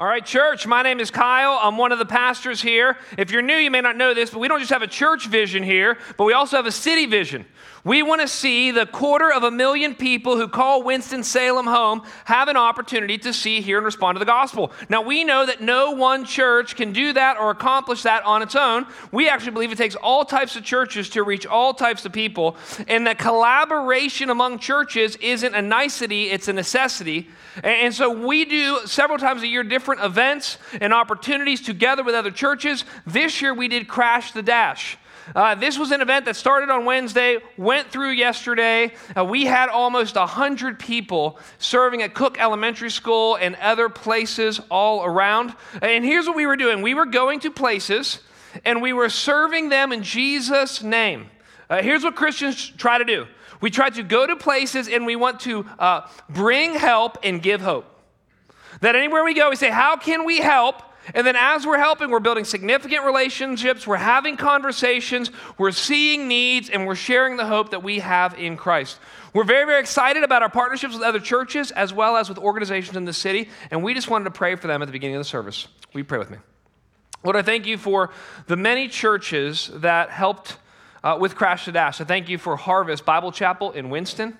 All right, church, my name is Kyle. I'm one of the pastors here. If you're new, you may not know this, but we don't just have a church vision here, but we also have a city vision. We want to see the quarter of a million people who call Winston-Salem home have an opportunity to see, hear, and respond to the gospel. Now, we know that no one church can do that or accomplish that on its own. We actually believe it takes all types of churches to reach all types of people, and that collaboration among churches isn't a nicety, it's a necessity. And so we do several times a year different events and opportunities together with other churches. This year we did Crash the Dash. Uh, this was an event that started on Wednesday, went through yesterday. Uh, we had almost 100 people serving at Cook Elementary School and other places all around. And here's what we were doing we were going to places and we were serving them in Jesus' name. Uh, here's what Christians try to do we try to go to places and we want to uh, bring help and give hope. That anywhere we go, we say, How can we help? And then as we're helping, we're building significant relationships, we're having conversations, we're seeing needs, and we're sharing the hope that we have in Christ. We're very, very excited about our partnerships with other churches as well as with organizations in the city, and we just wanted to pray for them at the beginning of the service. You pray with me? Lord, I thank you for the many churches that helped uh, with Crash the Dash. I thank you for Harvest Bible Chapel in Winston.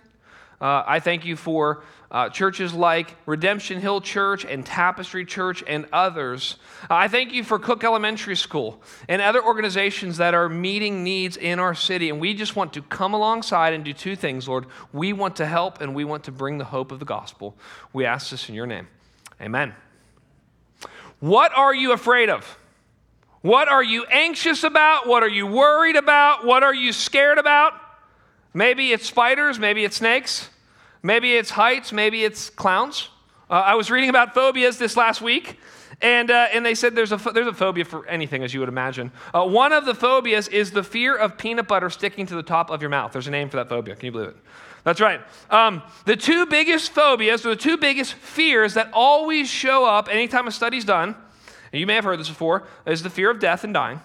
Uh, I thank you for uh, churches like Redemption Hill Church and Tapestry Church and others. I thank you for Cook Elementary School and other organizations that are meeting needs in our city. And we just want to come alongside and do two things, Lord. We want to help and we want to bring the hope of the gospel. We ask this in your name. Amen. What are you afraid of? What are you anxious about? What are you worried about? What are you scared about? Maybe it's spiders, maybe it's snakes, maybe it's heights, maybe it's clowns. Uh, I was reading about phobias this last week, and, uh, and they said there's a, there's a phobia for anything, as you would imagine. Uh, one of the phobias is the fear of peanut butter sticking to the top of your mouth. There's a name for that phobia. Can you believe it? That's right. Um, the two biggest phobias, or the two biggest fears that always show up anytime a study's done, and you may have heard this before, is the fear of death and dying,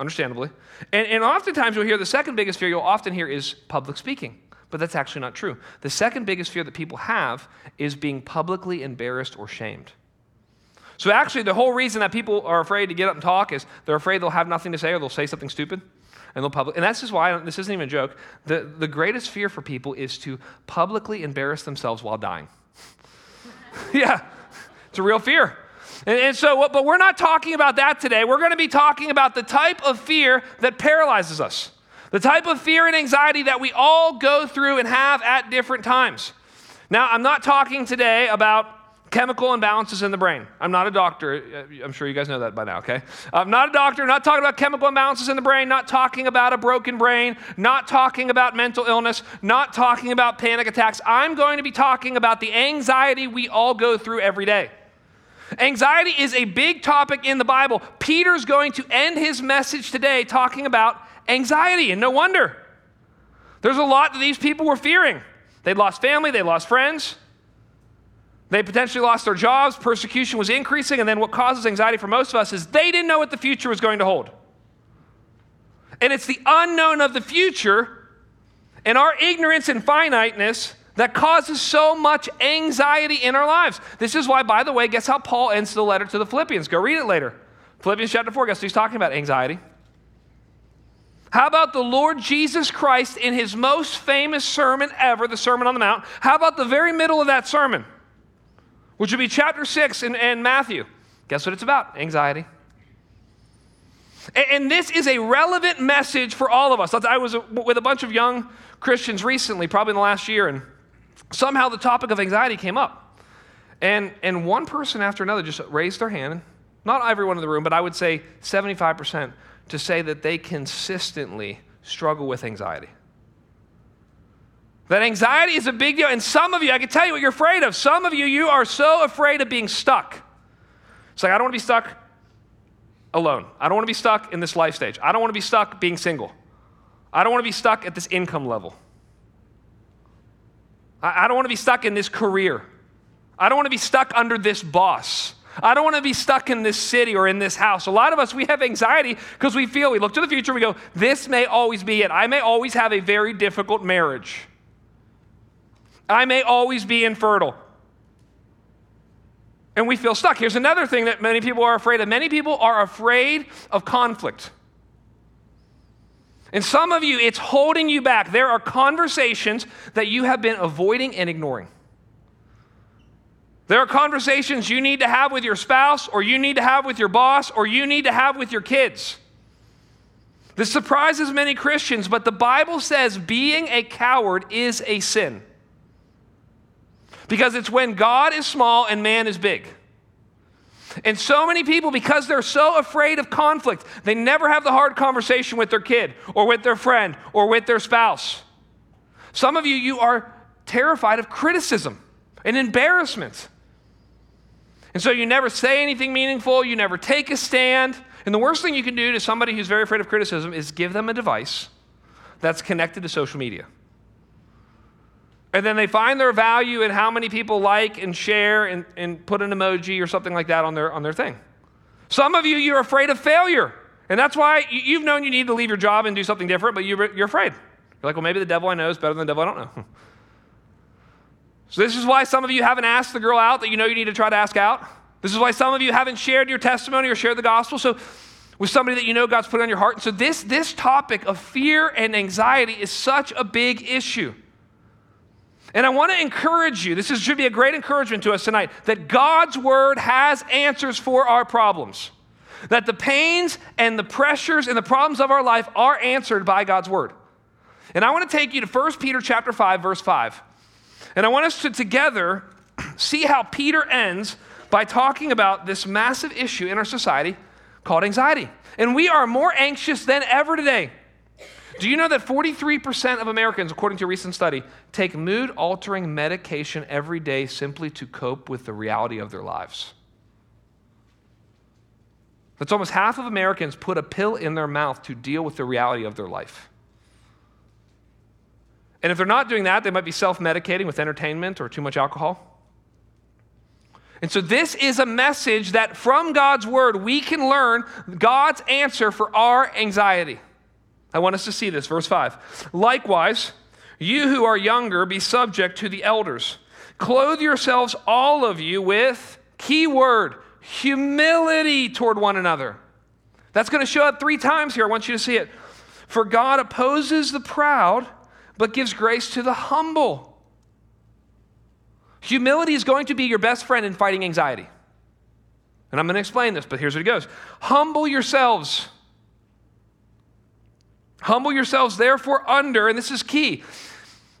understandably. And, and oftentimes you'll hear the second biggest fear you'll often hear is public speaking. But that's actually not true. The second biggest fear that people have is being publicly embarrassed or shamed. So, actually, the whole reason that people are afraid to get up and talk is they're afraid they'll have nothing to say or they'll say something stupid. And they'll public, and that's just why this isn't even a joke. The, the greatest fear for people is to publicly embarrass themselves while dying. yeah, it's a real fear. And, and so, but we're not talking about that today. We're going to be talking about the type of fear that paralyzes us, the type of fear and anxiety that we all go through and have at different times. Now, I'm not talking today about chemical imbalances in the brain. I'm not a doctor. Uh, I'm sure you guys know that by now, okay? I'm not a doctor, not talking about chemical imbalances in the brain, not talking about a broken brain, not talking about mental illness, not talking about panic attacks. I'm going to be talking about the anxiety we all go through every day. Anxiety is a big topic in the Bible. Peter's going to end his message today talking about anxiety, and no wonder. There's a lot that these people were fearing. They'd lost family, they lost friends, they potentially lost their jobs, persecution was increasing, and then what causes anxiety for most of us is they didn't know what the future was going to hold. And it's the unknown of the future and our ignorance and finiteness that causes so much anxiety in our lives. This is why, by the way, guess how Paul ends the letter to the Philippians? Go read it later. Philippians chapter 4, guess what he's talking about? Anxiety. How about the Lord Jesus Christ in his most famous sermon ever, the Sermon on the Mount? How about the very middle of that sermon, which would be chapter 6 in, in Matthew? Guess what it's about? Anxiety. And, and this is a relevant message for all of us. I was with a bunch of young Christians recently, probably in the last year, and somehow the topic of anxiety came up. And, and one person after another just raised their hand, not everyone in the room, but I would say 75%, to say that they consistently struggle with anxiety. That anxiety is a big deal. And some of you, I can tell you what you're afraid of. Some of you, you are so afraid of being stuck. It's like, I don't want to be stuck alone. I don't want to be stuck in this life stage. I don't want to be stuck being single. I don't want to be stuck at this income level. I, I don't want to be stuck in this career. I don't want to be stuck under this boss. I don't want to be stuck in this city or in this house. A lot of us, we have anxiety because we feel, we look to the future, we go, this may always be it. I may always have a very difficult marriage. I may always be infertile. and we feel stuck. Here's another thing that many people are afraid of many people are afraid of conflict. And some of you, it's holding you back. There are conversations that you have been avoiding and ignoring. There are conversations you need to have with your spouse, or you need to have with your boss, or you need to have with your kids. This surprises many Christians, but the Bible says being a coward is a sin. Because it's when God is small and man is big. And so many people, because they're so afraid of conflict, they never have the hard conversation with their kid or with their friend or with their spouse. Some of you, you are terrified of criticism and embarrassment. And so you never say anything meaningful, you never take a stand. And the worst thing you can do to somebody who's very afraid of criticism is give them a device that's connected to social media. And then they find their value in how many people like and share and, and put an emoji or something like that on their, on their thing. Some of you, you're afraid of failure. And that's why you've known you need to leave your job and do something different, but you're, you're afraid. You're like, well, maybe the devil I know is better than the devil I don't know. So, this is why some of you haven't asked the girl out that you know you need to try to ask out. This is why some of you haven't shared your testimony or shared the gospel. So, with somebody that you know God's put on your heart. And so, this, this topic of fear and anxiety is such a big issue. And I want to encourage you, this is, should be a great encouragement to us tonight, that God's word has answers for our problems. That the pains and the pressures and the problems of our life are answered by God's word. And I want to take you to 1 Peter chapter 5 verse 5. And I want us to together see how Peter ends by talking about this massive issue in our society called anxiety. And we are more anxious than ever today. Do you know that 43% of Americans, according to a recent study, take mood altering medication every day simply to cope with the reality of their lives? That's almost half of Americans put a pill in their mouth to deal with the reality of their life. And if they're not doing that, they might be self medicating with entertainment or too much alcohol. And so, this is a message that from God's word, we can learn God's answer for our anxiety. I want us to see this. Verse 5. Likewise, you who are younger, be subject to the elders. Clothe yourselves, all of you, with, key word, humility toward one another. That's going to show up three times here. I want you to see it. For God opposes the proud, but gives grace to the humble. Humility is going to be your best friend in fighting anxiety. And I'm going to explain this, but here's what it goes Humble yourselves Humble yourselves, therefore, under, and this is key.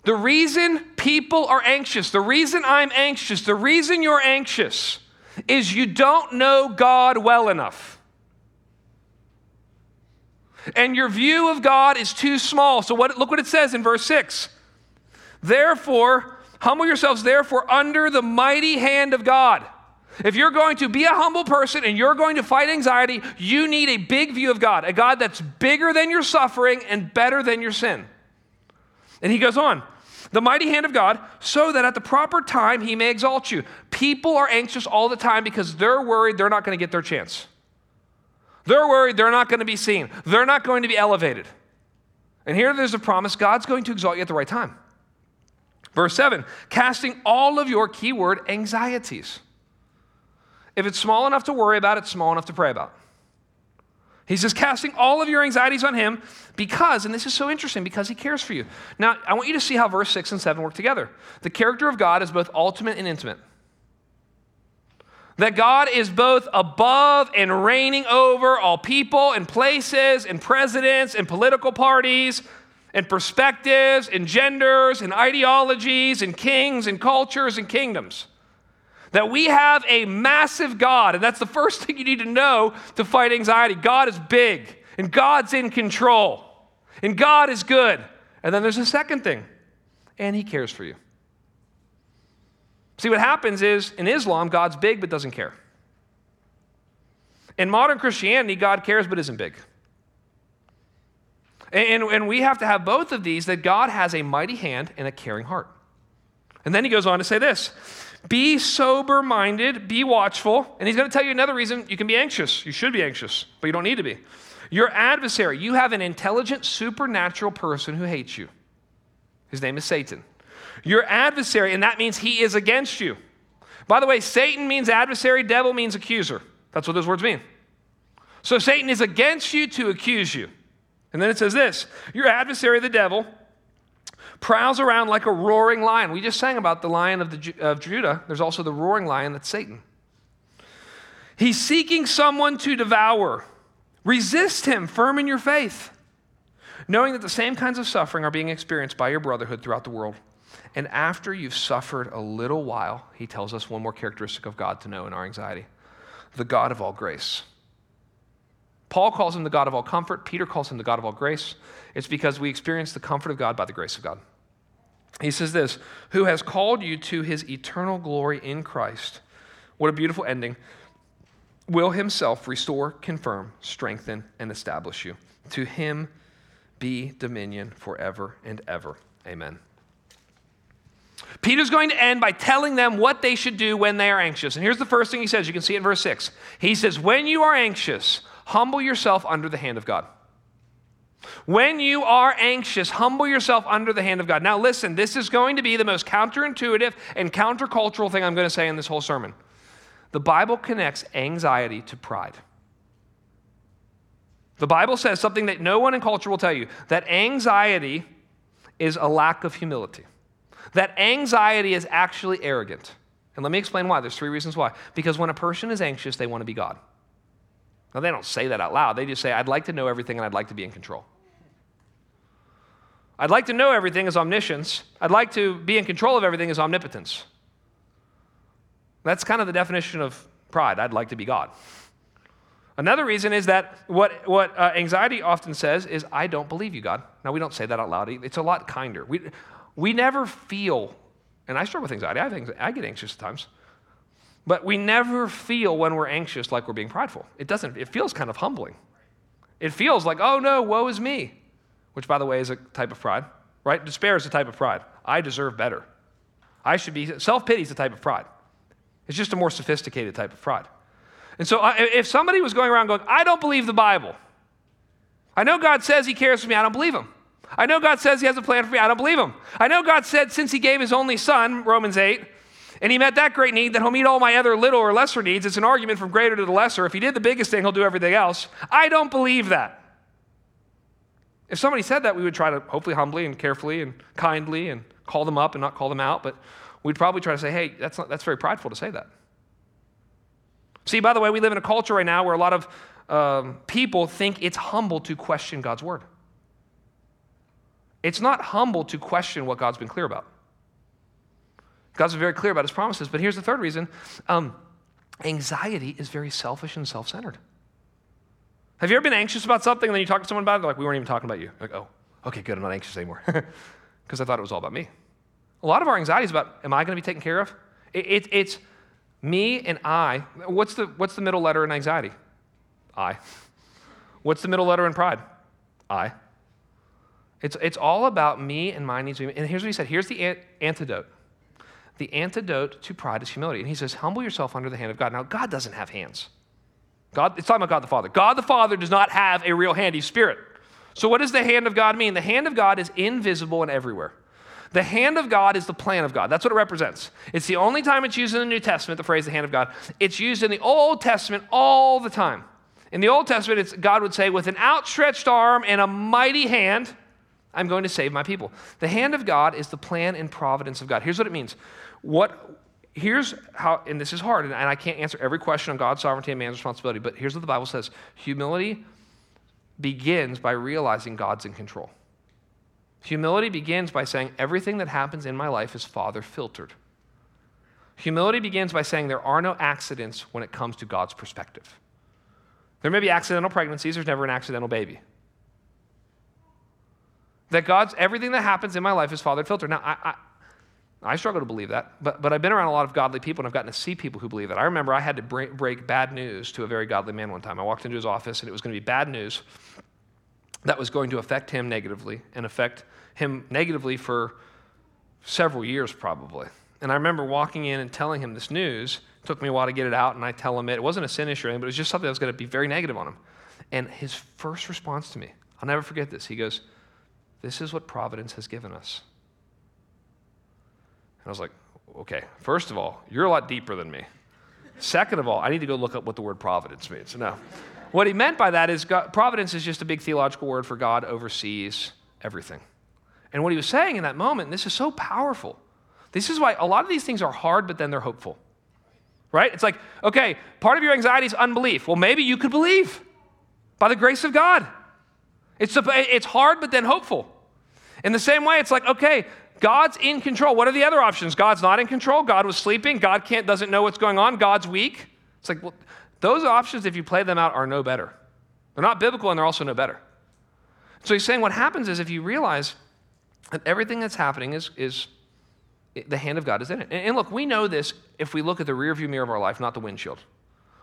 The reason people are anxious, the reason I'm anxious, the reason you're anxious is you don't know God well enough. And your view of God is too small. So what, look what it says in verse 6. Therefore, humble yourselves, therefore, under the mighty hand of God. If you're going to be a humble person and you're going to fight anxiety, you need a big view of God, a God that's bigger than your suffering and better than your sin. And he goes on, the mighty hand of God, so that at the proper time he may exalt you. People are anxious all the time because they're worried they're not going to get their chance. They're worried they're not going to be seen, they're not going to be elevated. And here there's a promise God's going to exalt you at the right time. Verse 7 casting all of your keyword anxieties. If it's small enough to worry about, it's small enough to pray about. He says, casting all of your anxieties on him because, and this is so interesting, because he cares for you. Now, I want you to see how verse 6 and 7 work together. The character of God is both ultimate and intimate. That God is both above and reigning over all people and places and presidents and political parties and perspectives and genders and ideologies and kings and cultures and kingdoms. That we have a massive God, and that's the first thing you need to know to fight anxiety. God is big, and God's in control, and God is good. And then there's a second thing, and He cares for you. See, what happens is in Islam, God's big but doesn't care. In modern Christianity, God cares but isn't big. And, and, we have to have both of these that God has a mighty hand and a caring heart. And then he goes on to say this be sober minded, be watchful. And he's going to tell you another reason you can be anxious. You should be anxious, but you don't need to be. Your adversary, you have an intelligent, supernatural person who hates you. His name is Satan. Your adversary, and that means he is against you. By the way, Satan means adversary, devil means accuser. That's what those words mean. So Satan is against you to accuse you. And then it says this Your adversary, the devil, prowls around like a roaring lion. We just sang about the lion of, the, of Judah. There's also the roaring lion that's Satan. He's seeking someone to devour. Resist him, firm in your faith, knowing that the same kinds of suffering are being experienced by your brotherhood throughout the world. And after you've suffered a little while, he tells us one more characteristic of God to know in our anxiety the God of all grace. Paul calls him the God of all comfort. Peter calls him the God of all grace. It's because we experience the comfort of God by the grace of God. He says this Who has called you to his eternal glory in Christ. What a beautiful ending. Will himself restore, confirm, strengthen, and establish you. To him be dominion forever and ever. Amen. Peter's going to end by telling them what they should do when they are anxious. And here's the first thing he says. You can see it in verse 6. He says, When you are anxious, humble yourself under the hand of God. When you are anxious, humble yourself under the hand of God. Now, listen, this is going to be the most counterintuitive and countercultural thing I'm going to say in this whole sermon. The Bible connects anxiety to pride. The Bible says something that no one in culture will tell you that anxiety is a lack of humility, that anxiety is actually arrogant. And let me explain why. There's three reasons why. Because when a person is anxious, they want to be God. Now, they don't say that out loud. They just say, I'd like to know everything and I'd like to be in control. I'd like to know everything as omniscience. I'd like to be in control of everything as omnipotence. That's kind of the definition of pride. I'd like to be God. Another reason is that what, what uh, anxiety often says is, I don't believe you, God. Now, we don't say that out loud. It's a lot kinder. We, we never feel, and I struggle with anxiety. I, have I get anxious at times. But we never feel when we're anxious like we're being prideful. It doesn't, it feels kind of humbling. It feels like, oh no, woe is me, which by the way is a type of pride, right? Despair is a type of pride. I deserve better. I should be, self pity is a type of pride. It's just a more sophisticated type of pride. And so if somebody was going around going, I don't believe the Bible, I know God says he cares for me, I don't believe him. I know God says he has a plan for me, I don't believe him. I know God said since he gave his only son, Romans 8, and he met that great need, then he'll meet all my other little or lesser needs. It's an argument from greater to the lesser. If he did the biggest thing, he'll do everything else. I don't believe that. If somebody said that, we would try to hopefully humbly and carefully and kindly and call them up and not call them out, but we'd probably try to say, hey, that's, not, that's very prideful to say that. See, by the way, we live in a culture right now where a lot of um, people think it's humble to question God's word. It's not humble to question what God's been clear about. God's very clear about his promises. But here's the third reason um, anxiety is very selfish and self centered. Have you ever been anxious about something and then you talk to someone about it? They're like, we weren't even talking about you. Like, oh, okay, good, I'm not anxious anymore. Because I thought it was all about me. A lot of our anxiety is about, am I going to be taken care of? It, it, it's me and I. What's the, what's the middle letter in anxiety? I. What's the middle letter in pride? I. It's, it's all about me and my needs. And here's what he said here's the an- antidote the antidote to pride is humility. And he says, humble yourself under the hand of God. Now, God doesn't have hands. God, it's talking about God the Father. God the Father does not have a real hand, He's spirit. So, what does the hand of God mean? The hand of God is invisible and everywhere. The hand of God is the plan of God. That's what it represents. It's the only time it's used in the New Testament, the phrase the hand of God. It's used in the Old Testament all the time. In the Old Testament, God would say, with an outstretched arm and a mighty hand, I'm going to save my people. The hand of God is the plan and providence of God. Here's what it means what, here's how, and this is hard, and I can't answer every question on God's sovereignty and man's responsibility, but here's what the Bible says humility begins by realizing God's in control. Humility begins by saying, everything that happens in my life is Father filtered. Humility begins by saying there are no accidents when it comes to God's perspective. There may be accidental pregnancies, there's never an accidental baby. That God's, everything that happens in my life is Father filtered. Now, I, I struggle to believe that, but, but I've been around a lot of godly people and I've gotten to see people who believe that. I remember I had to break, break bad news to a very godly man one time. I walked into his office and it was going to be bad news that was going to affect him negatively and affect him negatively for several years probably. And I remember walking in and telling him this news. It took me a while to get it out, and I tell him it. It wasn't a sin issue or anything, but it was just something that was going to be very negative on him. And his first response to me, I'll never forget this. He goes, This is what providence has given us. And I was like, okay, first of all, you're a lot deeper than me. Second of all, I need to go look up what the word providence means. No. What he meant by that is God, providence is just a big theological word for God oversees everything. And what he was saying in that moment, and this is so powerful. This is why a lot of these things are hard, but then they're hopeful. Right? It's like, okay, part of your anxiety is unbelief. Well, maybe you could believe by the grace of God. It's, it's hard, but then hopeful. In the same way, it's like, okay, God's in control. What are the other options? God's not in control. God was sleeping. God can't, doesn't know what's going on. God's weak. It's like, well, those options, if you play them out, are no better. They're not biblical and they're also no better. So he's saying what happens is if you realize that everything that's happening is, is the hand of God is in it. And, and look, we know this if we look at the rearview mirror of our life, not the windshield.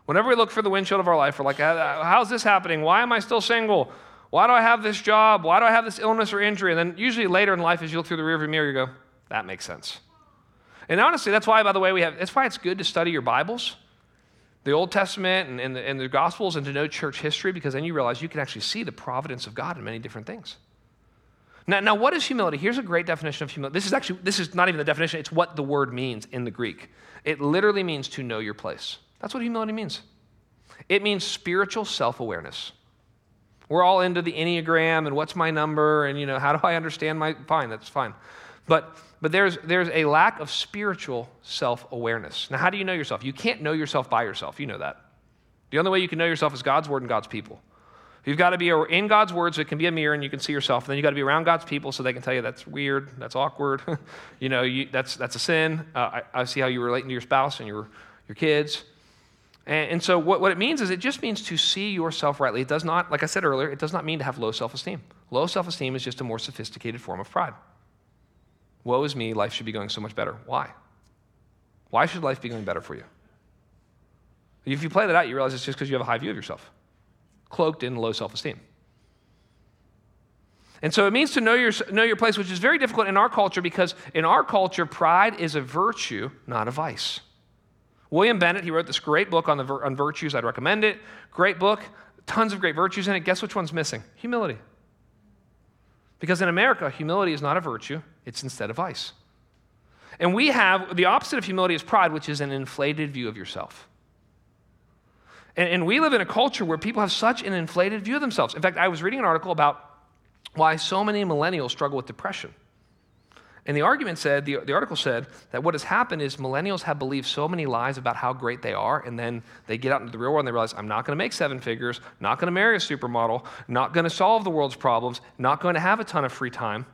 Whenever we look for the windshield of our life, we're like, uh, uh, how's this happening? Why am I still single? Why do I have this job? Why do I have this illness or injury? And then usually later in life, as you look through the rearview mirror, you go, that makes sense. And honestly, that's why, by the way, we have, that's why it's good to study your Bibles, the Old Testament and, and, the, and the Gospels, and to know church history, because then you realize you can actually see the providence of God in many different things. Now, now, what is humility? Here's a great definition of humility. This is actually, this is not even the definition, it's what the word means in the Greek. It literally means to know your place. That's what humility means. It means spiritual self awareness. We're all into the Enneagram and what's my number and, you know, how do I understand my, fine, that's fine. But, but there's, there's a lack of spiritual self awareness. Now, how do you know yourself? You can't know yourself by yourself. You know that. The only way you can know yourself is God's word and God's people. You've got to be in God's word so it can be a mirror and you can see yourself. And then you've got to be around God's people so they can tell you that's weird, that's awkward, you know, you, that's, that's a sin. Uh, I, I, see how you're relating to your spouse and your, your kids. And, so what, what it means is it just means to see yourself rightly. It does not, like I said earlier, it does not mean to have low self esteem. Low self esteem is just a more sophisticated form of pride. Woe is me, life should be going so much better. Why? Why should life be going better for you? If you play that out, you realize it's just because you have a high view of yourself, cloaked in low self esteem. And so it means to know your, know your place, which is very difficult in our culture because in our culture, pride is a virtue, not a vice. William Bennett, he wrote this great book on, the, on virtues. I'd recommend it. Great book, tons of great virtues in it. Guess which one's missing? Humility. Because in America, humility is not a virtue, it's instead a vice. And we have the opposite of humility is pride, which is an inflated view of yourself. And, and we live in a culture where people have such an inflated view of themselves. In fact, I was reading an article about why so many millennials struggle with depression. And the argument said, the, the article said, that what has happened is millennials have believed so many lies about how great they are, and then they get out into the real world and they realize, I'm not going to make seven figures, not going to marry a supermodel, not going to solve the world's problems, not going to have a ton of free time.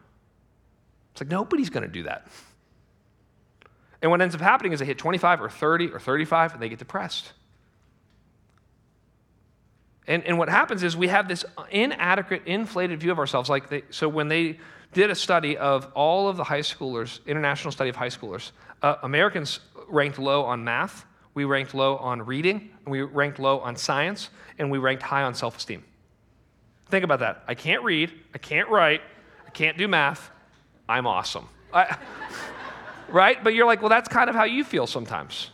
It's like nobody's going to do that. And what ends up happening is they hit 25 or 30 or 35 and they get depressed. And, and what happens is we have this inadequate, inflated view of ourselves. Like they, so when they did a study of all of the high schoolers, international study of high schoolers. Uh, Americans ranked low on math, we ranked low on reading, we ranked low on science, and we ranked high on self esteem. Think about that. I can't read, I can't write, I can't do math, I'm awesome. I, right? But you're like, well, that's kind of how you feel sometimes.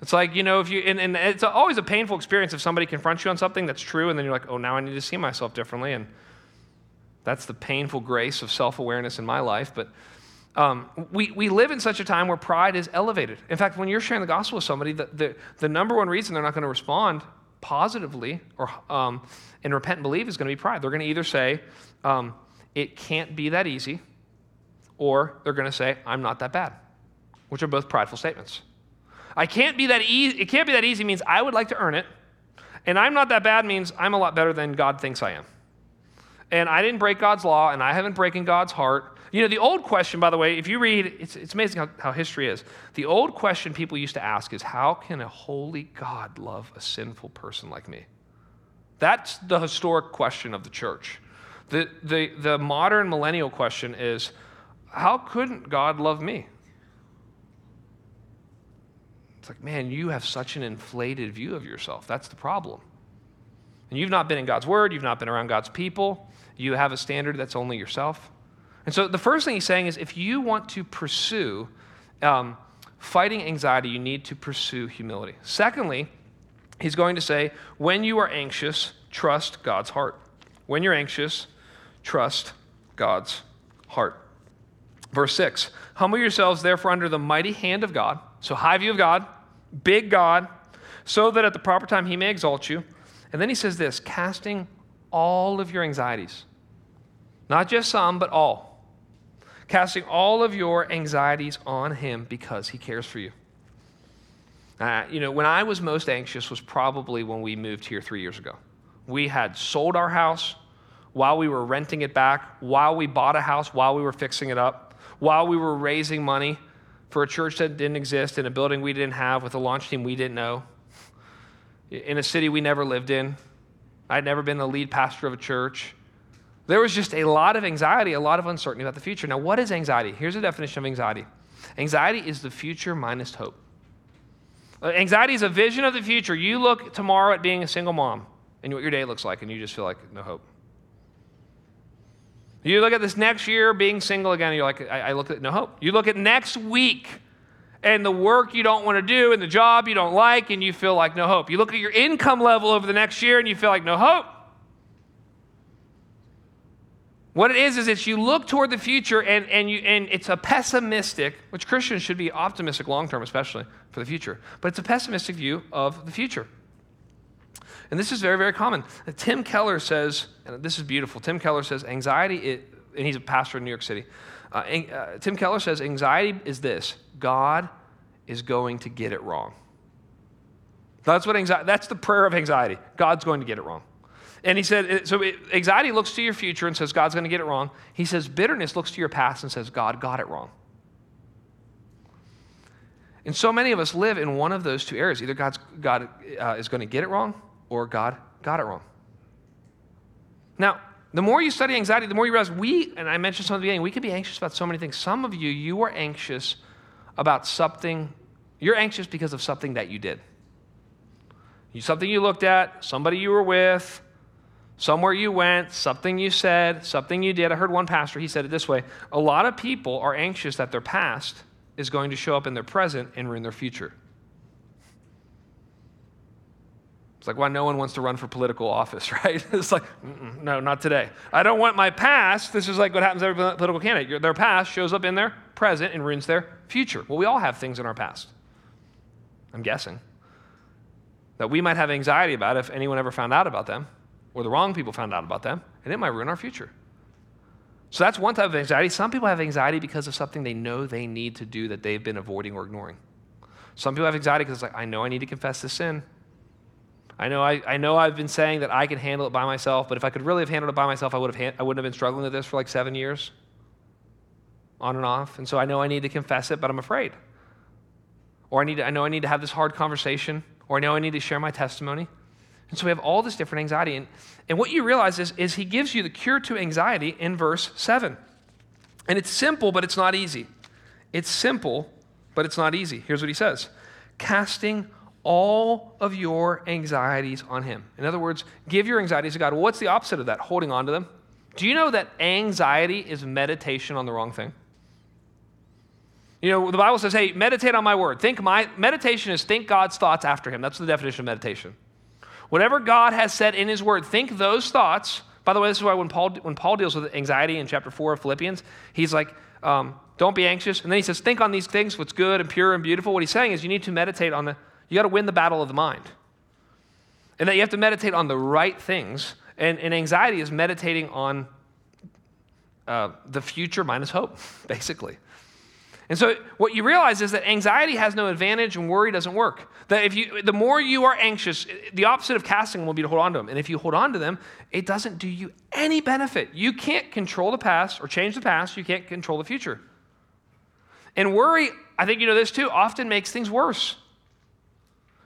It's like, you know, if you, and, and it's always a painful experience if somebody confronts you on something that's true, and then you're like, oh, now I need to see myself differently. And that's the painful grace of self awareness in my life. But um, we, we live in such a time where pride is elevated. In fact, when you're sharing the gospel with somebody, the, the, the number one reason they're not going to respond positively or um, and repent and believe is going to be pride. They're going to either say, um, it can't be that easy, or they're going to say, I'm not that bad, which are both prideful statements. I can't be that easy. It can't be that easy means I would like to earn it, and I'm not that bad means I'm a lot better than God thinks I am and I didn't break God's law, and I haven't broken God's heart. You know, the old question, by the way, if you read, it's, it's amazing how, how history is. The old question people used to ask is, how can a holy God love a sinful person like me? That's the historic question of the church. The, the, the modern millennial question is, how couldn't God love me? It's like, man, you have such an inflated view of yourself. That's the problem. And you've not been in God's word, you've not been around God's people, you have a standard that's only yourself. And so the first thing he's saying is if you want to pursue um, fighting anxiety, you need to pursue humility. Secondly, he's going to say, when you are anxious, trust God's heart. When you're anxious, trust God's heart. Verse 6 Humble yourselves, therefore, under the mighty hand of God. So, high view of God, big God, so that at the proper time he may exalt you. And then he says this casting all of your anxieties, not just some, but all. Casting all of your anxieties on him because he cares for you. Uh, you know, when I was most anxious was probably when we moved here three years ago. We had sold our house while we were renting it back, while we bought a house, while we were fixing it up, while we were raising money for a church that didn't exist, in a building we didn't have, with a launch team we didn't know, in a city we never lived in. I'd never been the lead pastor of a church. There was just a lot of anxiety, a lot of uncertainty about the future. Now, what is anxiety? Here's a definition of anxiety anxiety is the future minus hope. Uh, anxiety is a vision of the future. You look tomorrow at being a single mom and what your day looks like, and you just feel like no hope. You look at this next year being single again, and you're like, I, I look at no hope. You look at next week and the work you don't want to do and the job you don't like, and you feel like no hope. You look at your income level over the next year and you feel like no hope. What it is is that you look toward the future and, and, you, and it's a pessimistic, which Christians should be optimistic long term, especially for the future, but it's a pessimistic view of the future. And this is very, very common. Tim Keller says, and this is beautiful. Tim Keller says, anxiety, it, and he's a pastor in New York City. Uh, uh, Tim Keller says, anxiety is this God is going to get it wrong. That's what anxiety, that's the prayer of anxiety. God's going to get it wrong. And he said, so anxiety looks to your future and says, God's going to get it wrong. He says, bitterness looks to your past and says, God got it wrong. And so many of us live in one of those two areas. Either God's, God uh, is going to get it wrong or God got it wrong. Now, the more you study anxiety, the more you realize we, and I mentioned some at the beginning, we can be anxious about so many things. Some of you, you are anxious about something, you're anxious because of something that you did. Something you looked at, somebody you were with, somewhere you went, something you said, something you did. I heard one pastor, he said it this way A lot of people are anxious that their past is going to show up in their present and ruin their future. It's like why no one wants to run for political office, right? It's like, no, not today. I don't want my past. This is like what happens to every political candidate. Their past shows up in their present and ruins their future. Well, we all have things in our past. I'm guessing. That we might have anxiety about if anyone ever found out about them, or the wrong people found out about them, and it might ruin our future. So that's one type of anxiety. Some people have anxiety because of something they know they need to do that they've been avoiding or ignoring. Some people have anxiety because it's like, I know I need to confess this sin. I know, I, I know I've been saying that I can handle it by myself, but if I could really have handled it by myself, I, would have I wouldn't have been struggling with this for like seven years, on and off. And so I know I need to confess it, but I'm afraid. Or I, need to, I know I need to have this hard conversation, or I know I need to share my testimony. And so we have all this different anxiety. And, and what you realize is, is he gives you the cure to anxiety in verse 7. And it's simple, but it's not easy. It's simple, but it's not easy. Here's what he says casting all of your anxieties on Him. In other words, give your anxieties to God. Well, what's the opposite of that? Holding on to them. Do you know that anxiety is meditation on the wrong thing? You know, the Bible says, hey, meditate on my word. Think my meditation is think God's thoughts after him. That's the definition of meditation. Whatever God has said in his word, think those thoughts. By the way, this is why when Paul, when Paul deals with anxiety in chapter 4 of Philippians, he's like, um, don't be anxious. And then he says, think on these things, what's good and pure and beautiful. What he's saying is you need to meditate on the you got to win the battle of the mind. And that you have to meditate on the right things. And, and anxiety is meditating on uh, the future minus hope, basically. And so what you realize is that anxiety has no advantage and worry doesn't work. That if you the more you are anxious, the opposite of casting will be to hold on to them. And if you hold on to them, it doesn't do you any benefit. You can't control the past or change the past, you can't control the future. And worry, I think you know this too, often makes things worse.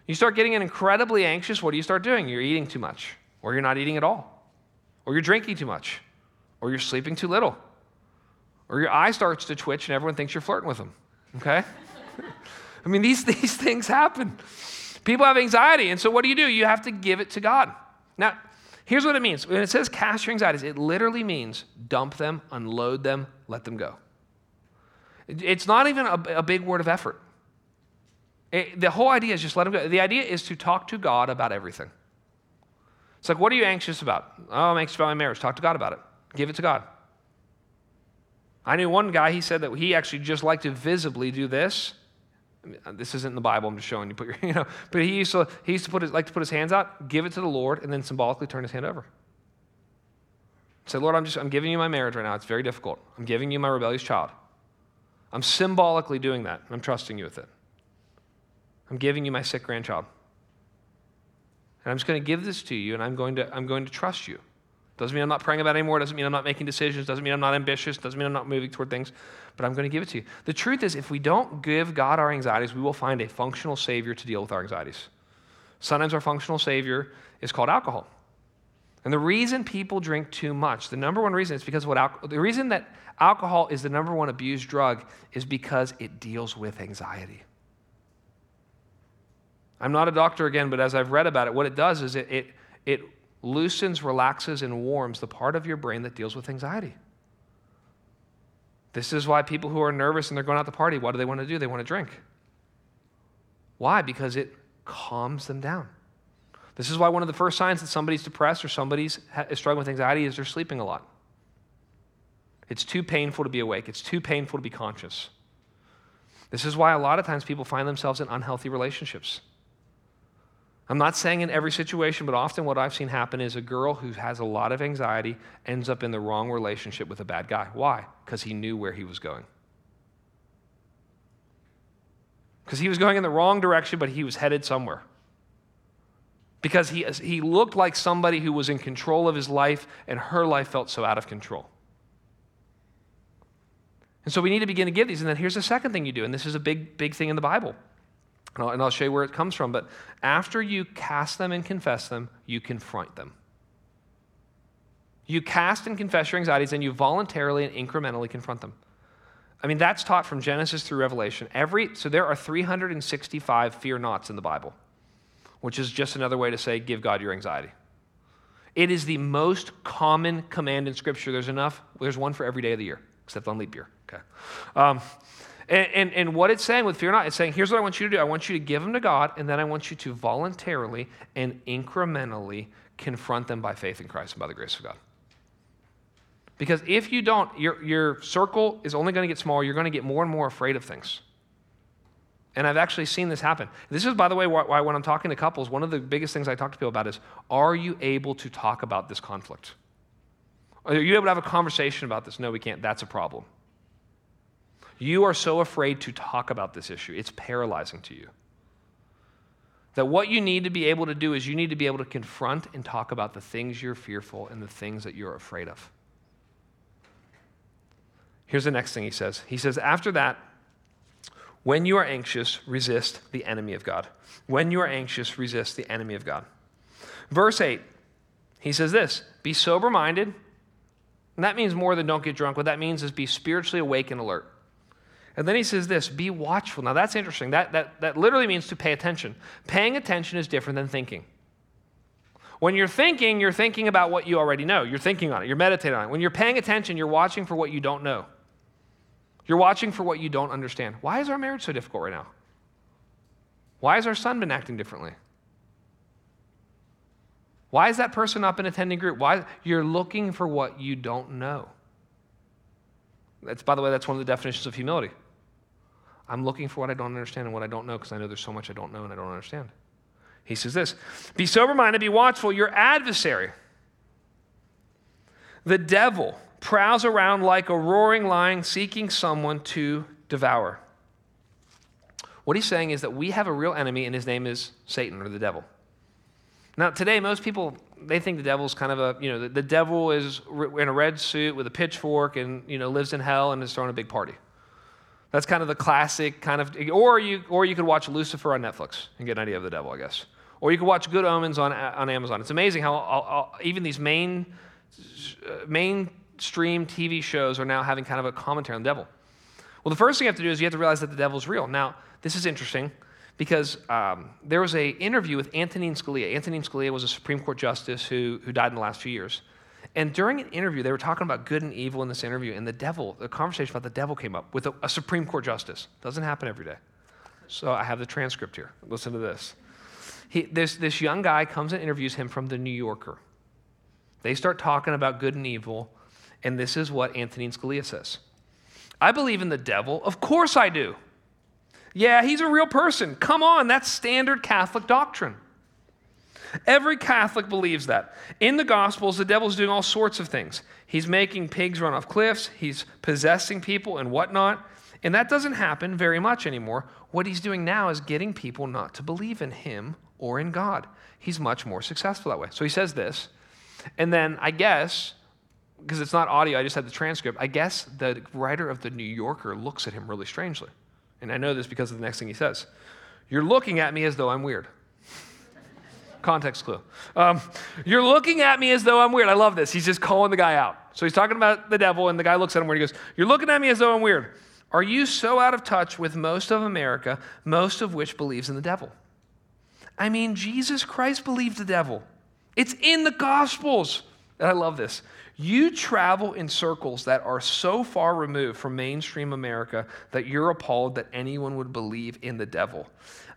You start getting incredibly anxious, what do you start doing? You're eating too much, or you're not eating at all, or you're drinking too much, or you're sleeping too little, or your eye starts to twitch and everyone thinks you're flirting with them. Okay? I mean, these, these things happen. People have anxiety, and so what do you do? You have to give it to God. Now, here's what it means when it says cast your anxieties, it literally means dump them, unload them, let them go. It's not even a, a big word of effort. It, the whole idea is just let them go. The idea is to talk to God about everything. It's like, what are you anxious about? Oh, I'm anxious about my marriage. Talk to God about it. Give it to God. I knew one guy, he said that he actually just liked to visibly do this. I mean, uh, this isn't in the Bible, I'm just showing you. Put your, you know, but he used to, he used to put his, like to put his hands out, give it to the Lord, and then symbolically turn his hand over. Say, Lord, I'm just I'm giving you my marriage right now. It's very difficult. I'm giving you my rebellious child. I'm symbolically doing that. I'm trusting you with it. I'm giving you my sick grandchild. And I'm just going to give this to you, and I'm going to, I'm going to trust you. Doesn't mean I'm not praying about it anymore. Doesn't mean I'm not making decisions. Doesn't mean I'm not ambitious. Doesn't mean I'm not moving toward things. But I'm going to give it to you. The truth is, if we don't give God our anxieties, we will find a functional Savior to deal with our anxieties. Sometimes our functional Savior is called alcohol. And the reason people drink too much, the number one reason is because what the reason that alcohol is the number one abused drug is because it deals with anxiety. I'm not a doctor again, but as I've read about it, what it does is it, it, it loosens, relaxes, and warms the part of your brain that deals with anxiety. This is why people who are nervous and they're going out to party, what do they want to do? They want to drink. Why? Because it calms them down. This is why one of the first signs that somebody's depressed or somebody's struggling with anxiety is they're sleeping a lot. It's too painful to be awake, it's too painful to be conscious. This is why a lot of times people find themselves in unhealthy relationships. I'm not saying in every situation, but often what I've seen happen is a girl who has a lot of anxiety ends up in the wrong relationship with a bad guy. Why? Because he knew where he was going. Because he was going in the wrong direction, but he was headed somewhere. Because he, he looked like somebody who was in control of his life, and her life felt so out of control. And so we need to begin to give these. And then here's the second thing you do, and this is a big, big thing in the Bible. And I'll, and I'll show you where it comes from. But after you cast them and confess them, you confront them. You cast and confess your anxieties, and you voluntarily and incrementally confront them. I mean, that's taught from Genesis through Revelation. Every, so there are 365 fear nots in the Bible, which is just another way to say give God your anxiety. It is the most common command in Scripture. There's enough, there's one for every day of the year, except on leap year. Okay. Um, and, and, and, what it's saying with fear not, it's saying, here's what I want you to do. I want you to give them to God, and then I want you to voluntarily and incrementally confront them by faith in Christ and by the grace of God. Because if you don't, your, your circle is only going to get smaller. You're going to get more and more afraid of things. And I've actually seen this happen. This is, by the way, why, why when I'm talking to couples, one of the biggest things I talk to people about is are you able to talk about this conflict? Are you able to have a conversation about this? No, we can't. That's a problem. You are so afraid to talk about this issue, it's paralyzing to you. That what you need to be able to do is you need to be able to confront and talk about the things you're fearful and the things that you're afraid of. Here's the next thing he says. He says, After that, when you are anxious, resist the enemy of God. When you are anxious, resist the enemy of God. Verse 8, he says this Be sober minded. And that means more than don't get drunk. What that means is be spiritually awake and alert. And then he says this be watchful. Now that's interesting. That, that, that literally means to pay attention. Paying attention is different than thinking. When you're thinking, you're thinking about what you already know. You're thinking on it, you're meditating on it. When you're paying attention, you're watching for what you don't know. You're watching for what you don't understand. Why is our marriage so difficult right now? Why has our son been acting differently? Why is that person not been attending group? Why you're looking for what you don't know. That's by the way, that's one of the definitions of humility. I'm looking for what I don't understand and what I don't know because I know there's so much I don't know and I don't understand. He says this Be sober minded, be watchful. Your adversary, the devil, prowls around like a roaring lion seeking someone to devour. What he's saying is that we have a real enemy, and his name is Satan or the devil. Now, today, most people they think the devil's kind of a you know the, the devil is in a red suit with a pitchfork and you know lives in hell and is throwing a big party. That's kind of the classic kind of, or you, or you could watch Lucifer on Netflix and get an idea of the devil, I guess. Or you could watch Good Omens on, on Amazon. It's amazing how even these main, uh, mainstream TV shows are now having kind of a commentary on the devil. Well, the first thing you have to do is you have to realize that the devil is real. Now, this is interesting because um, there was an interview with Antonin Scalia. Antonin Scalia was a Supreme Court justice who, who died in the last few years. And during an interview, they were talking about good and evil in this interview, and the devil, the conversation about the devil came up with a, a Supreme Court justice. Doesn't happen every day. So I have the transcript here. Listen to this. He, this, this young guy comes and interviews him from the New Yorker. They start talking about good and evil, and this is what Antonin Scalia says. I believe in the devil. Of course I do. Yeah, he's a real person. Come on, that's standard Catholic doctrine. Every Catholic believes that. In the Gospels, the devil's doing all sorts of things. He's making pigs run off cliffs, he's possessing people and whatnot. And that doesn't happen very much anymore. What he's doing now is getting people not to believe in him or in God. He's much more successful that way. So he says this. And then I guess, because it's not audio, I just had the transcript, I guess the writer of the New Yorker looks at him really strangely. And I know this because of the next thing he says. You're looking at me as though I'm weird. Context clue. Um, you're looking at me as though I'm weird. I love this. He's just calling the guy out. So he's talking about the devil, and the guy looks at him where he goes, You're looking at me as though I'm weird. Are you so out of touch with most of America, most of which believes in the devil? I mean, Jesus Christ believed the devil. It's in the Gospels. And I love this. You travel in circles that are so far removed from mainstream America that you're appalled that anyone would believe in the devil.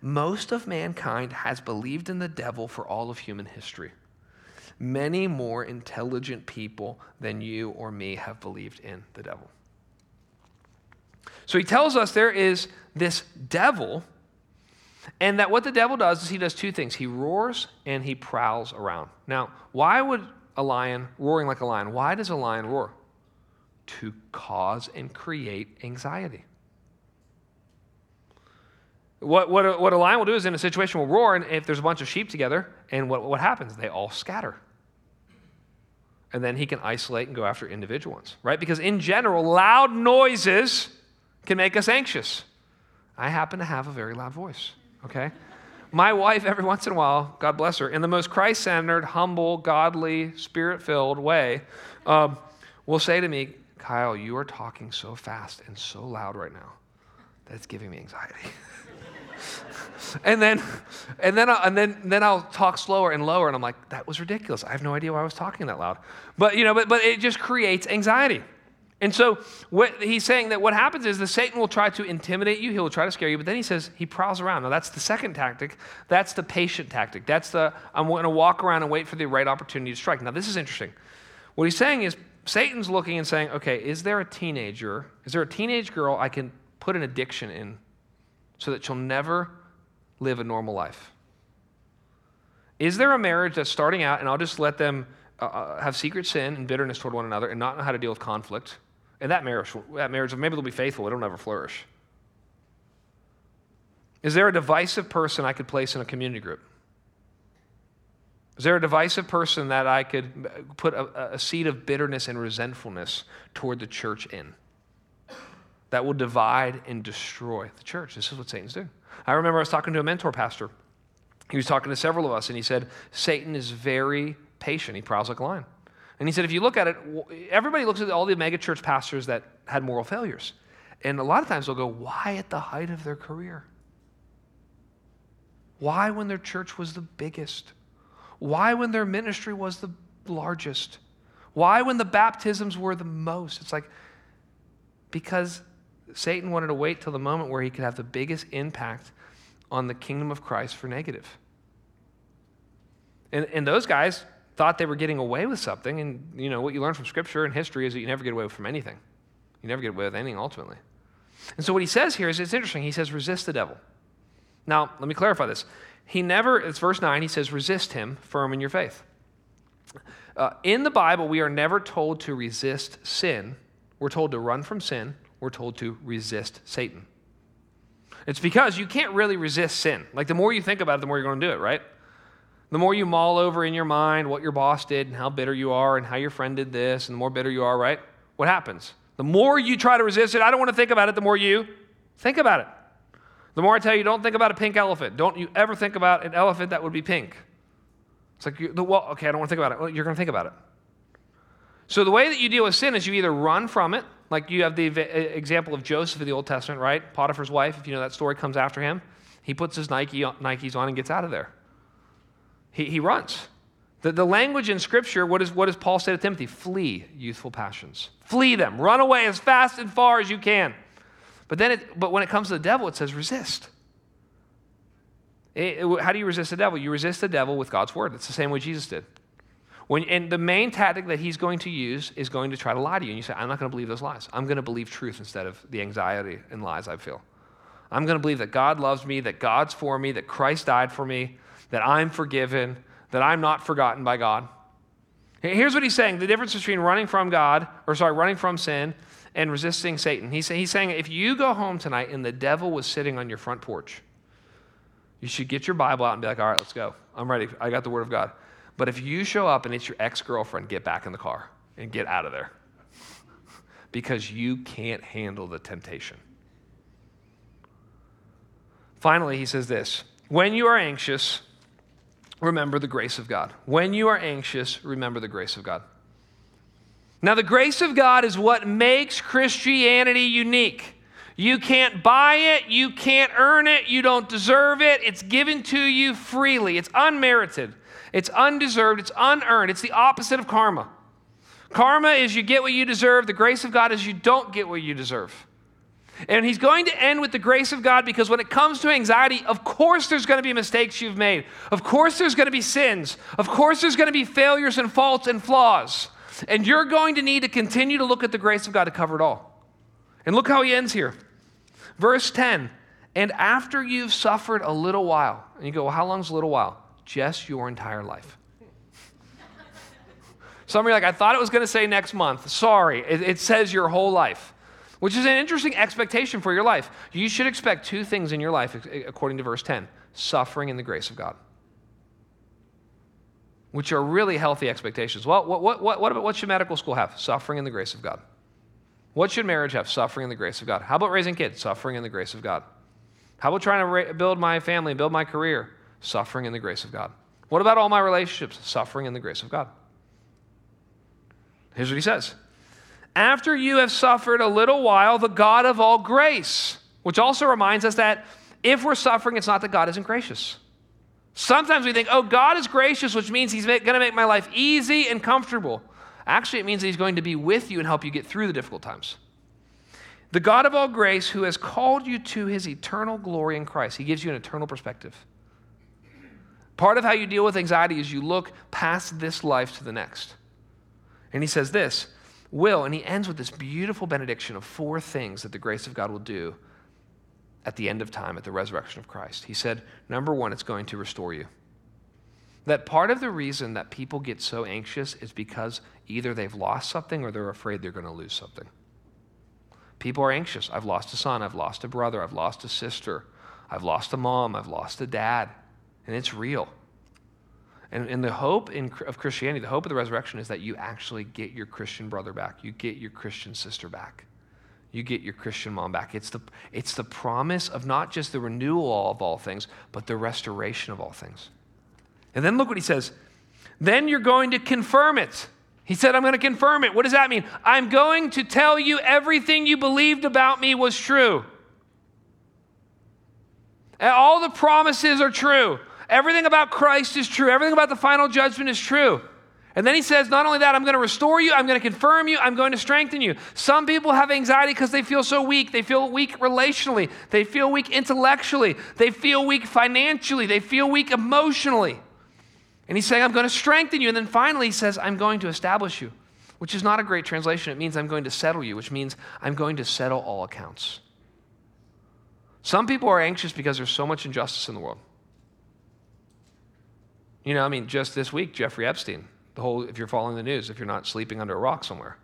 Most of mankind has believed in the devil for all of human history. Many more intelligent people than you or me have believed in the devil. So he tells us there is this devil, and that what the devil does is he does two things he roars and he prowls around. Now, why would a lion, roaring like a lion, why does a lion roar? To cause and create anxiety. What, what, a, what a lion will do is in a situation will roar, and if there's a bunch of sheep together, and what, what happens? They all scatter. And then he can isolate and go after individual ones, right? Because in general, loud noises can make us anxious. I happen to have a very loud voice, okay? My wife, every once in a while, God bless her, in the most Christ centered, humble, godly, spirit filled way, um, will say to me, Kyle, you are talking so fast and so loud right now that it's giving me anxiety. and then, and then, I'll, and then, then I'll talk slower and lower, and I'm like, that was ridiculous. I have no idea why I was talking that loud. But you know, but, but it just creates anxiety. And so what he's saying that what happens is the Satan will try to intimidate you, he will try to scare you, but then he says he prowls around. Now that's the second tactic. That's the patient tactic. That's the I'm going to walk around and wait for the right opportunity to strike. Now this is interesting. What he's saying is Satan's looking and saying, okay, is there a teenager? Is there a teenage girl I can put an addiction in so that she'll never live a normal life? Is there a marriage that's starting out and I'll just let them uh, uh have secret sin and bitterness toward one another and not know how to deal with conflict? And that marriage, that marriage, maybe they'll be faithful, it'll never flourish. Is there a divisive person I could place in a community group? Is there a divisive person that I could put a, a seed of bitterness and resentfulness toward the church in? That will divide and destroy the church. This is what Satan's doing. I remember I was talking to a mentor pastor. He was talking to several of us, and he said, Satan is very patient. He prowls like a lion. And he said, if you look at it, everybody looks at all the megachurch pastors that had moral failures. And a lot of times they'll go, why at the height of their career? Why when their church was the biggest? Why when their ministry was the largest? Why when the baptisms were the most? It's like, because Satan wanted to wait till the moment where he could have the biggest impact on the kingdom of Christ for negative. And, and those guys, thought they were getting away with something. And, you know, what you learn from Scripture and history is that you never get away from anything. You never get away with anything ultimately. And so what he says here is it's interesting. He says, resist the devil. Now, let me clarify this. He never, it's verse 9, he says, resist him firm in your faith. Uh, in the Bible, we are never told to resist sin. We're told to run from sin. We're told to resist Satan. It's because you can't really resist sin. Like the more you think about it, the more you're going to do it, right? The more you mull over in your mind what your boss did and how bitter you are and how your friend did this, and the more bitter you are, right? What happens? The more you try to resist it, I don't want to think about it, the more you think about it. The more I tell you, don't think about a pink elephant. Don't you ever think about an elephant that would be pink. It's like, well, okay, I don't want to think about it. Well, you're going to think about it. So the way that you deal with sin is you either run from it, like you have the example of Joseph in the Old Testament, right? Potiphar's wife, if you know that story, comes after him. He puts his Nike, Nikes on and gets out of there he, he runs. The, the language in Scripture, what, is, what does Paul say to Timothy? Flee youthful passions. Flee them. Run away as fast and far as you can. But then, it, but when it comes to the devil, it says resist. It, it, how do you resist the devil? You resist the devil with God's word. It's the same way Jesus did. When, and the main tactic that he's going to use is going to try to lie to you. And you say, I'm not going to believe those lies. I'm going to believe truth instead of the anxiety and lies I feel. I'm going to believe that God loves me, that God's for me, that Christ died for me, that I'm forgiven, that I'm not forgotten by God. Here's what he's saying the difference between running from God, or sorry, running from sin and resisting Satan. He's, he's saying if you go home tonight and the devil was sitting on your front porch, you should get your Bible out and be like, all right, let's go. I'm ready. I got the Word of God. But if you show up and it's your ex girlfriend, get back in the car and get out of there because you can't handle the temptation. Finally, he says this When you are anxious, remember the grace of God. When you are anxious, remember the grace of God. Now, the grace of God is what makes Christianity unique. You can't buy it, you can't earn it, you don't deserve it. It's given to you freely, it's unmerited. It's undeserved, it's unearned. It's the opposite of karma. Karma is you get what you deserve, the grace of God is you don't get what you deserve. And he's going to end with the grace of God because when it comes to anxiety, of course there's going to be mistakes you've made. Of course there's going to be sins. Of course there's going to be failures and faults and flaws. And you're going to need to continue to look at the grace of God to cover it all. And look how he ends here. Verse 10 And after you've suffered a little while, and you go, Well, how long's a little while? just your entire life. Some of you are like, I thought it was going to say next month. Sorry, it, it, says your whole life, which is an interesting expectation for your life. You should expect two things in your life, according to verse 10 suffering and the grace of God, which are really healthy expectations. Well, what, what, what, what, what should medical school have? Suffering and the grace of God. What should marriage have? Suffering and the grace of God. How about raising kids? Suffering and the grace of God. How about trying to ra- build my family, build my career? Suffering in the grace of God. What about all my relationships? Suffering in the grace of God. Here's what he says After you have suffered a little while, the God of all grace, which also reminds us that if we're suffering, it's not that God isn't gracious. Sometimes we think, oh, God is gracious, which means He's going to make my life easy and comfortable. Actually, it means that He's going to be with you and help you get through the difficult times. The God of all grace, who has called you to His eternal glory in Christ, He gives you an eternal perspective. Part of how you deal with anxiety is you look past this life to the next. And he says this will, and he ends with this beautiful benediction of four things that the grace of God will do at the end of time, at the resurrection of Christ. He said, number one, it's going to restore you. That part of the reason that people get so anxious is because either they've lost something or they're afraid they're going to lose something. People are anxious. I've lost a son, I've lost a brother, I've lost a sister, I've lost a mom, I've lost a dad and it's real. And, and the hope in, of Christianity, the hope of the resurrection is that you actually get your Christian brother back. You get your Christian sister back. You get your Christian mom back. It's the, it's the promise of not just the renewal of all things, but the restoration of all things. And then look what he says. Then you're going to confirm it. He said, I'm going to confirm it. What does that mean? I'm going to tell you everything you believed about me was true. And all the promises are true. Everything about Christ is true. Everything about the final judgment is true. And then he says, not only that, I'm going to restore you, I'm going to confirm you, I'm going to strengthen you. Some people have anxiety because they feel so weak. They feel weak relationally, they feel weak intellectually, they feel weak financially, they feel weak emotionally. And he's saying, I'm going to strengthen you. And then finally, he says, I'm going to establish you, which is not a great translation. It means I'm going to settle you, which means I'm going to settle all accounts. Some people are anxious because there's so much injustice in the world. You know, I mean, just this week, Jeffrey Epstein, the whole, if you're following the news, if you're not sleeping under a rock somewhere.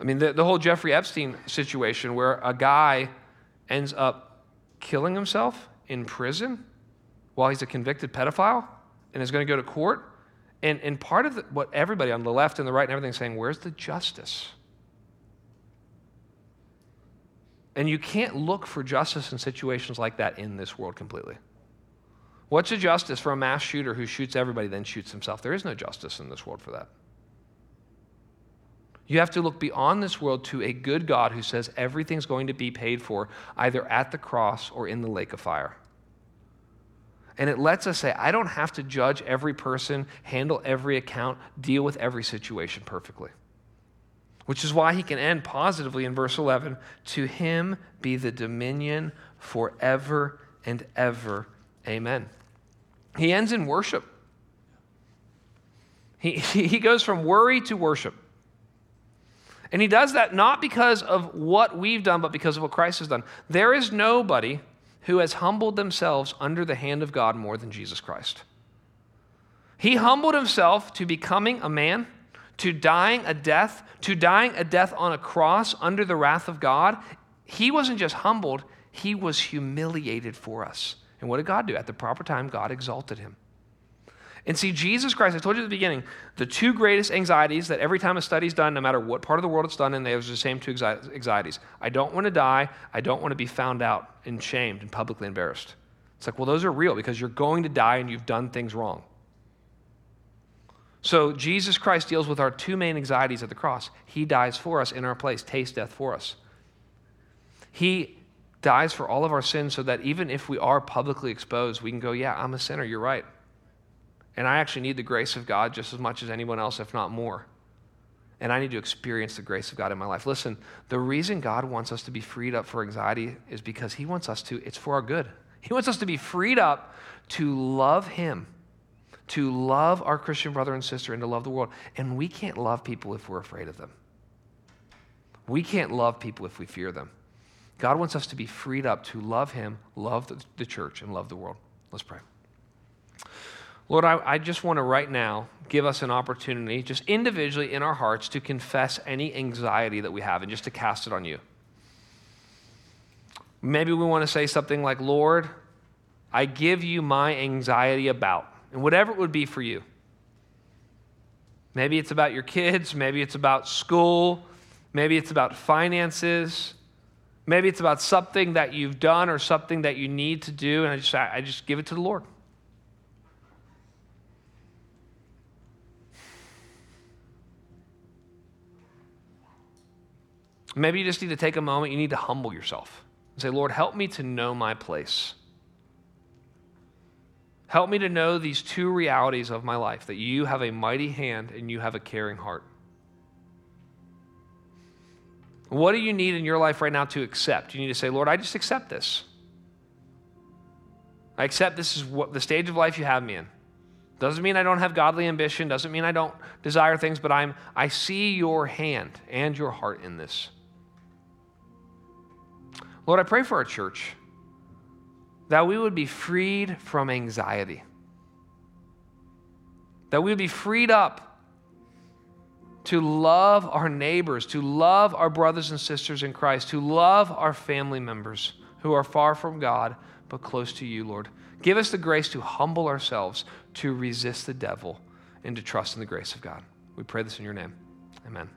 I mean, the, the whole Jeffrey Epstein situation where a guy ends up killing himself in prison while he's a convicted pedophile and is going to go to court. And, and part of the, what everybody on the left and the right and everything is saying, where's the justice? And you can't look for justice in situations like that in this world completely. What's the justice for a mass shooter who shoots everybody, then shoots himself? There is no justice in this world for that. You have to look beyond this world to a good God who says everything's going to be paid for either at the cross or in the lake of fire. And it lets us say, I don't have to judge every person, handle every account, deal with every situation perfectly. Which is why he can end positively in verse 11 To him be the dominion forever and ever. Amen. He ends in worship. He, he goes from worry to worship. And he does that not because of what we've done, but because of what Christ has done. There is nobody who has humbled themselves under the hand of God more than Jesus Christ. He humbled himself to becoming a man, to dying a death, to dying a death on a cross under the wrath of God. He wasn't just humbled, he was humiliated for us. And what did God do? At the proper time, God exalted him. And see, Jesus Christ, I told you at the beginning, the two greatest anxieties that every time a study's done, no matter what part of the world it's done in, there's the same two anxieties. I don't want to die. I don't want to be found out and shamed and publicly embarrassed. It's like, well, those are real because you're going to die and you've done things wrong. So Jesus Christ deals with our two main anxieties at the cross. He dies for us in our place, taste death for us. He dies for all of our sins so that even if we are publicly exposed, we can go, yeah, I'm a sinner, you're right. And I actually need the grace of God just as much as anyone else, if not more. And I need to experience the grace of God in my life. Listen, the reason God wants us to be freed up for anxiety is because He wants us to, it's for our good. He wants us to be freed up to love Him, to love our Christian brother and sister, and to love the world. And we can't love people if we're afraid of them. We can't love people if we fear them. God wants us to be freed up to love Him, love the church, and love the world. Let's pray. Lord, I, I just want to right now give us an opportunity, just individually in our hearts, to confess any anxiety that we have and just to cast it on you. Maybe we want to say something like, Lord, I give you my anxiety about, and whatever it would be for you. Maybe it's about your kids, maybe it's about school, maybe it's about finances, maybe it's about something that you've done or something that you need to do, and I just, I just give it to the Lord. Maybe you just need to take a moment, you need to humble yourself and say, Lord, help me to know my place. Help me to know these two realities of my life that you have a mighty hand and you have a caring heart. What do you need in your life right now to accept? You need to say, Lord, I just accept this. I accept this is what the stage of life you have me in. Doesn't mean I don't have godly ambition, doesn't mean I don't desire things, but I'm I see your hand and your heart in this. Lord, I pray for our church that we would be freed from anxiety, that we would be freed up to love our neighbors, to love our brothers and sisters in Christ, to love our family members who are far from God but close to you, Lord. Give us the grace to humble ourselves, to resist the devil, and to trust in the grace of God. We pray this in your name. Amen.